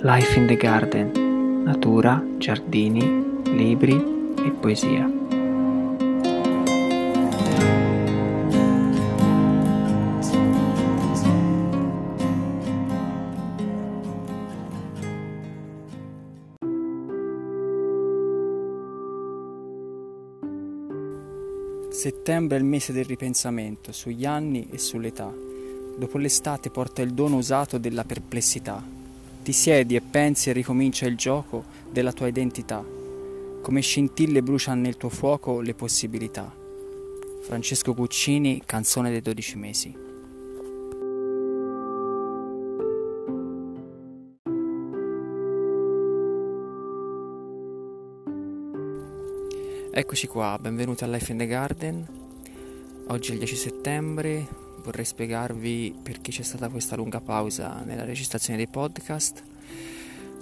Life in the Garden, natura, giardini, libri e poesia. Settembre è il mese del ripensamento sugli anni e sull'età. Dopo l'estate porta il dono usato della perplessità. Ti siedi e pensi e ricomincia il gioco della tua identità. Come scintille bruciano nel tuo fuoco le possibilità. Francesco Guccini, canzone dei dodici mesi. Eccoci qua, benvenuti a Life in the Garden. Oggi è il 10 settembre, vorrei spiegarvi perché c'è stata questa lunga pausa nella registrazione dei podcast.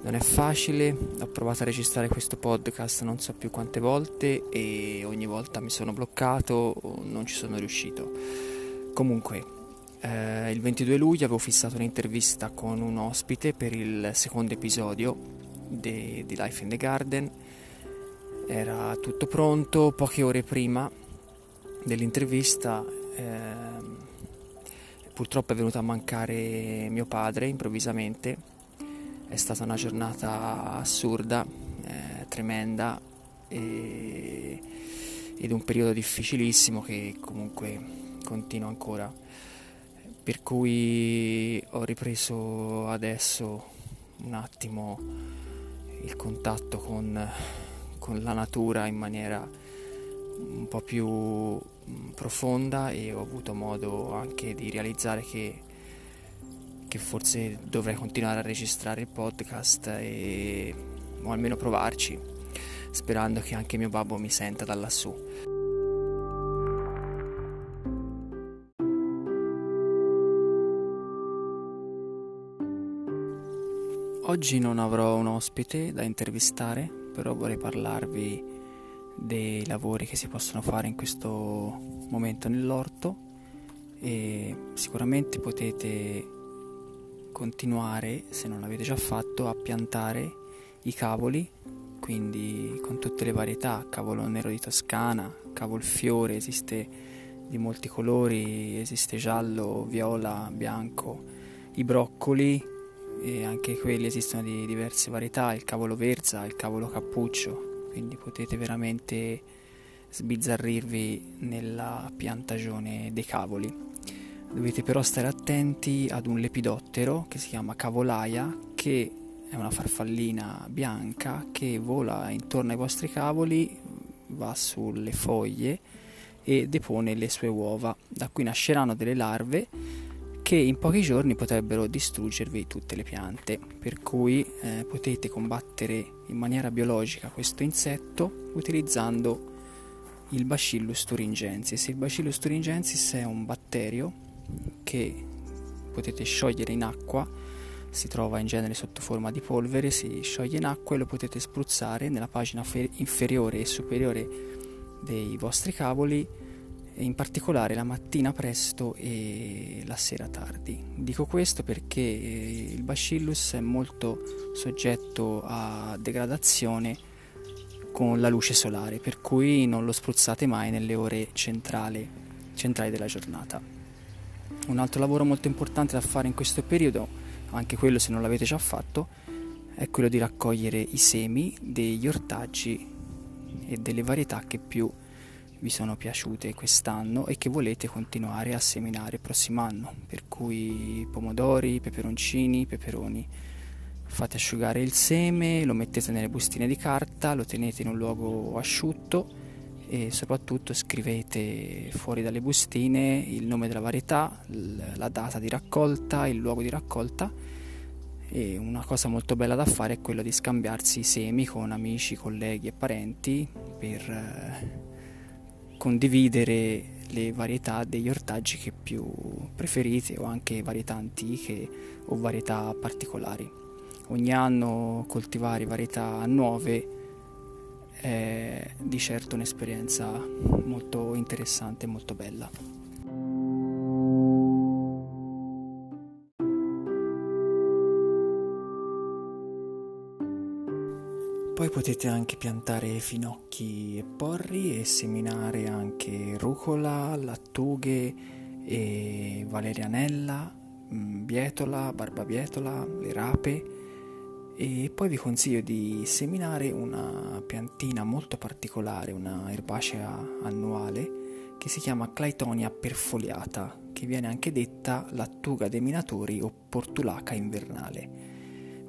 Non è facile, ho provato a registrare questo podcast non so più quante volte e ogni volta mi sono bloccato o non ci sono riuscito. Comunque, eh, il 22 luglio avevo fissato un'intervista con un ospite per il secondo episodio di Life in the Garden era tutto pronto, poche ore prima dell'intervista eh, purtroppo è venuto a mancare mio padre improvvisamente, è stata una giornata assurda, eh, tremenda e, ed un periodo difficilissimo che comunque continua ancora, per cui ho ripreso adesso un attimo il contatto con con la natura in maniera un po' più mm, profonda e ho avuto modo anche di realizzare che, che forse dovrei continuare a registrare il podcast e, o almeno provarci, sperando che anche mio babbo mi senta da lassù. Oggi non avrò un ospite da intervistare però vorrei parlarvi dei lavori che si possono fare in questo momento nell'orto e sicuramente potete continuare, se non l'avete già fatto, a piantare i cavoli, quindi con tutte le varietà, cavolo nero di Toscana, cavolfiore, esiste di molti colori, esiste giallo, viola, bianco, i broccoli, e anche quelli esistono di diverse varietà, il cavolo verza, il cavolo cappuccio, quindi potete veramente sbizzarrirvi nella piantagione dei cavoli. Dovete però stare attenti ad un lepidottero che si chiama cavolaia, che è una farfallina bianca che vola intorno ai vostri cavoli, va sulle foglie e depone le sue uova. Da qui nasceranno delle larve che in pochi giorni potrebbero distruggervi tutte le piante, per cui eh, potete combattere in maniera biologica questo insetto utilizzando il Bacillus thuringiensis. Il Bacillus thuringiensis è un batterio che potete sciogliere in acqua, si trova in genere sotto forma di polvere, si scioglie in acqua e lo potete spruzzare nella pagina inferiore e superiore dei vostri cavoli in particolare la mattina presto e la sera tardi. Dico questo perché eh, il bacillus è molto soggetto a degradazione con la luce solare, per cui non lo spruzzate mai nelle ore centrali, centrali della giornata. Un altro lavoro molto importante da fare in questo periodo, anche quello se non l'avete già fatto, è quello di raccogliere i semi degli ortaggi e delle varietà che più vi sono piaciute quest'anno e che volete continuare a seminare prossimo anno, per cui pomodori, peperoncini, peperoni. Fate asciugare il seme, lo mettete nelle bustine di carta, lo tenete in un luogo asciutto e soprattutto scrivete fuori dalle bustine il nome della varietà, la data di raccolta, il luogo di raccolta e una cosa molto bella da fare è quello di scambiarsi i semi con amici, colleghi e parenti per eh, condividere le varietà degli ortaggi che più preferite o anche varietà antiche o varietà particolari. Ogni anno coltivare varietà nuove è di certo un'esperienza molto interessante e molto bella. Poi potete anche piantare finocchi e porri e seminare anche rucola, lattughe e valerianella, mm, bietola, barbabietola, le rape. E poi vi consiglio di seminare una piantina molto particolare, una erbacea annuale che si chiama Claytonia perfoliata, che viene anche detta lattuga dei minatori o portulaca invernale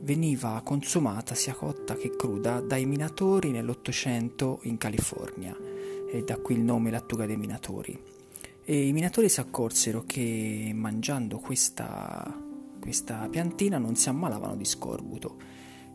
veniva consumata sia cotta che cruda dai minatori nell'Ottocento in California e da qui il nome lattuga dei minatori. E i minatori si accorsero che mangiando questa, questa piantina non si ammalavano di scorbuto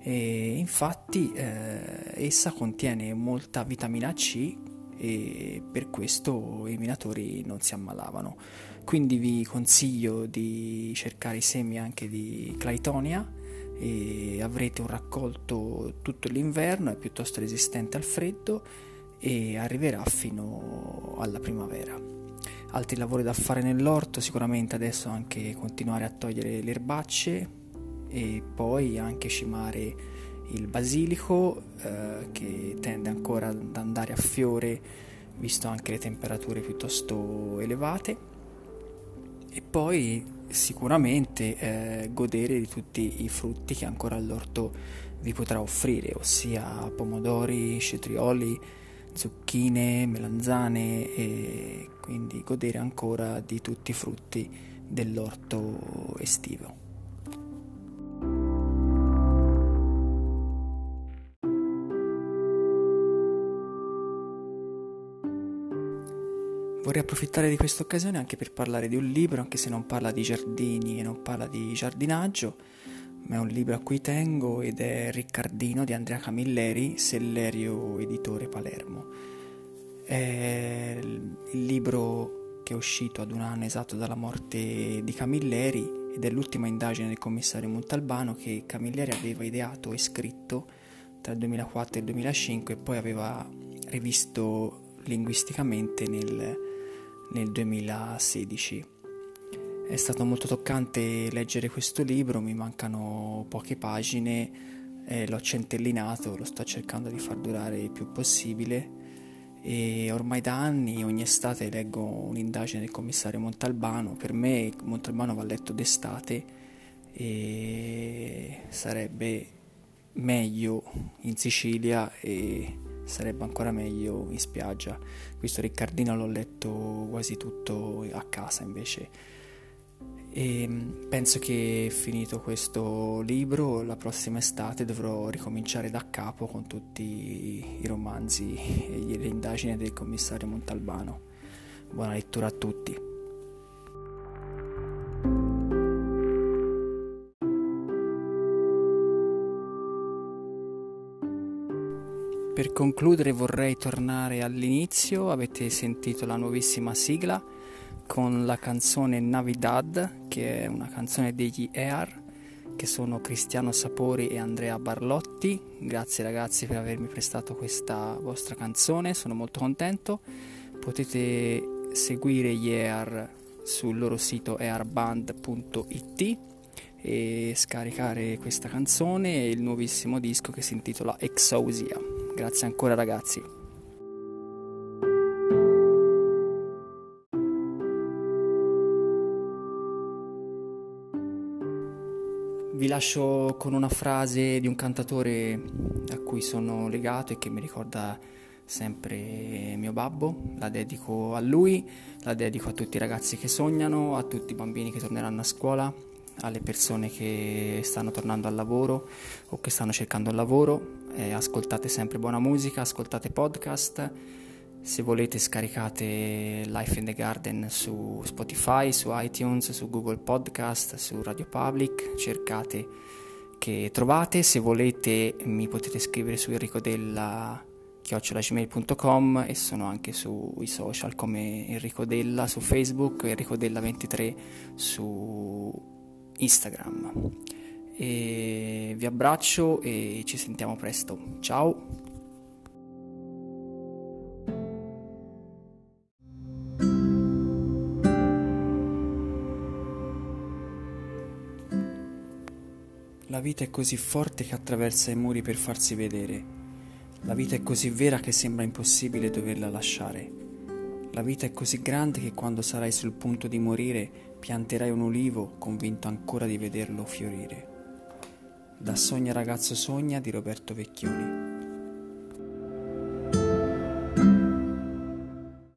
e infatti eh, essa contiene molta vitamina C e per questo i minatori non si ammalavano. Quindi vi consiglio di cercare i semi anche di Claytonia e avrete un raccolto tutto l'inverno, è piuttosto resistente al freddo e arriverà fino alla primavera. Altri lavori da fare nell'orto sicuramente adesso anche continuare a togliere le erbacce e poi anche cimare il basilico eh, che tende ancora ad andare a fiore visto anche le temperature piuttosto elevate e poi sicuramente eh, godere di tutti i frutti che ancora l'orto vi potrà offrire, ossia pomodori, cetrioli, zucchine, melanzane e quindi godere ancora di tutti i frutti dell'orto estivo. Vorrei approfittare di questa occasione anche per parlare di un libro, anche se non parla di giardini e non parla di giardinaggio, ma è un libro a cui tengo ed è Riccardino di Andrea Camilleri, Sellerio Editore Palermo. È il libro che è uscito ad un anno esatto dalla morte di Camilleri ed è l'ultima indagine del commissario Montalbano che Camilleri aveva ideato e scritto tra il 2004 e il 2005 e poi aveva rivisto linguisticamente nel nel 2016. È stato molto toccante leggere questo libro, mi mancano poche pagine, eh, l'ho centellinato, lo sto cercando di far durare il più possibile e ormai da anni, ogni estate, leggo un'indagine del commissario Montalbano. Per me Montalbano va letto d'estate e sarebbe meglio in Sicilia e sarebbe ancora meglio in spiaggia. Questo Riccardino l'ho letto quasi tutto a casa invece. E mm, penso che finito questo libro, la prossima estate dovrò ricominciare da capo con tutti i romanzi e le indagini del commissario Montalbano. Buona lettura a tutti. Per concludere vorrei tornare all'inizio, avete sentito la nuovissima sigla con la canzone Navidad, che è una canzone degli EAR, che sono Cristiano Sapori e Andrea Barlotti. Grazie ragazzi per avermi prestato questa vostra canzone, sono molto contento. Potete seguire gli EAR sul loro sito earband.it e scaricare questa canzone e il nuovissimo disco che si intitola Exousia. Grazie ancora ragazzi. Vi lascio con una frase di un cantatore a cui sono legato e che mi ricorda sempre mio babbo, la dedico a lui, la dedico a tutti i ragazzi che sognano, a tutti i bambini che torneranno a scuola, alle persone che stanno tornando al lavoro o che stanno cercando un lavoro. Eh, ascoltate sempre buona musica, ascoltate podcast. Se volete scaricate Life in the Garden su Spotify, su iTunes, su Google Podcast, su Radio Public, cercate che trovate. Se volete mi potete scrivere su Enrico chiocciolagmail.com e sono anche sui social come Enrico Della su Facebook, Enrico Della 23 su Instagram. E vi abbraccio e ci sentiamo presto. Ciao! La vita è così forte che attraversa i muri per farsi vedere. La vita è così vera che sembra impossibile doverla lasciare. La vita è così grande che quando sarai sul punto di morire pianterai un ulivo convinto ancora di vederlo fiorire. Da Sogna ragazzo sogna di Roberto Vecchioni.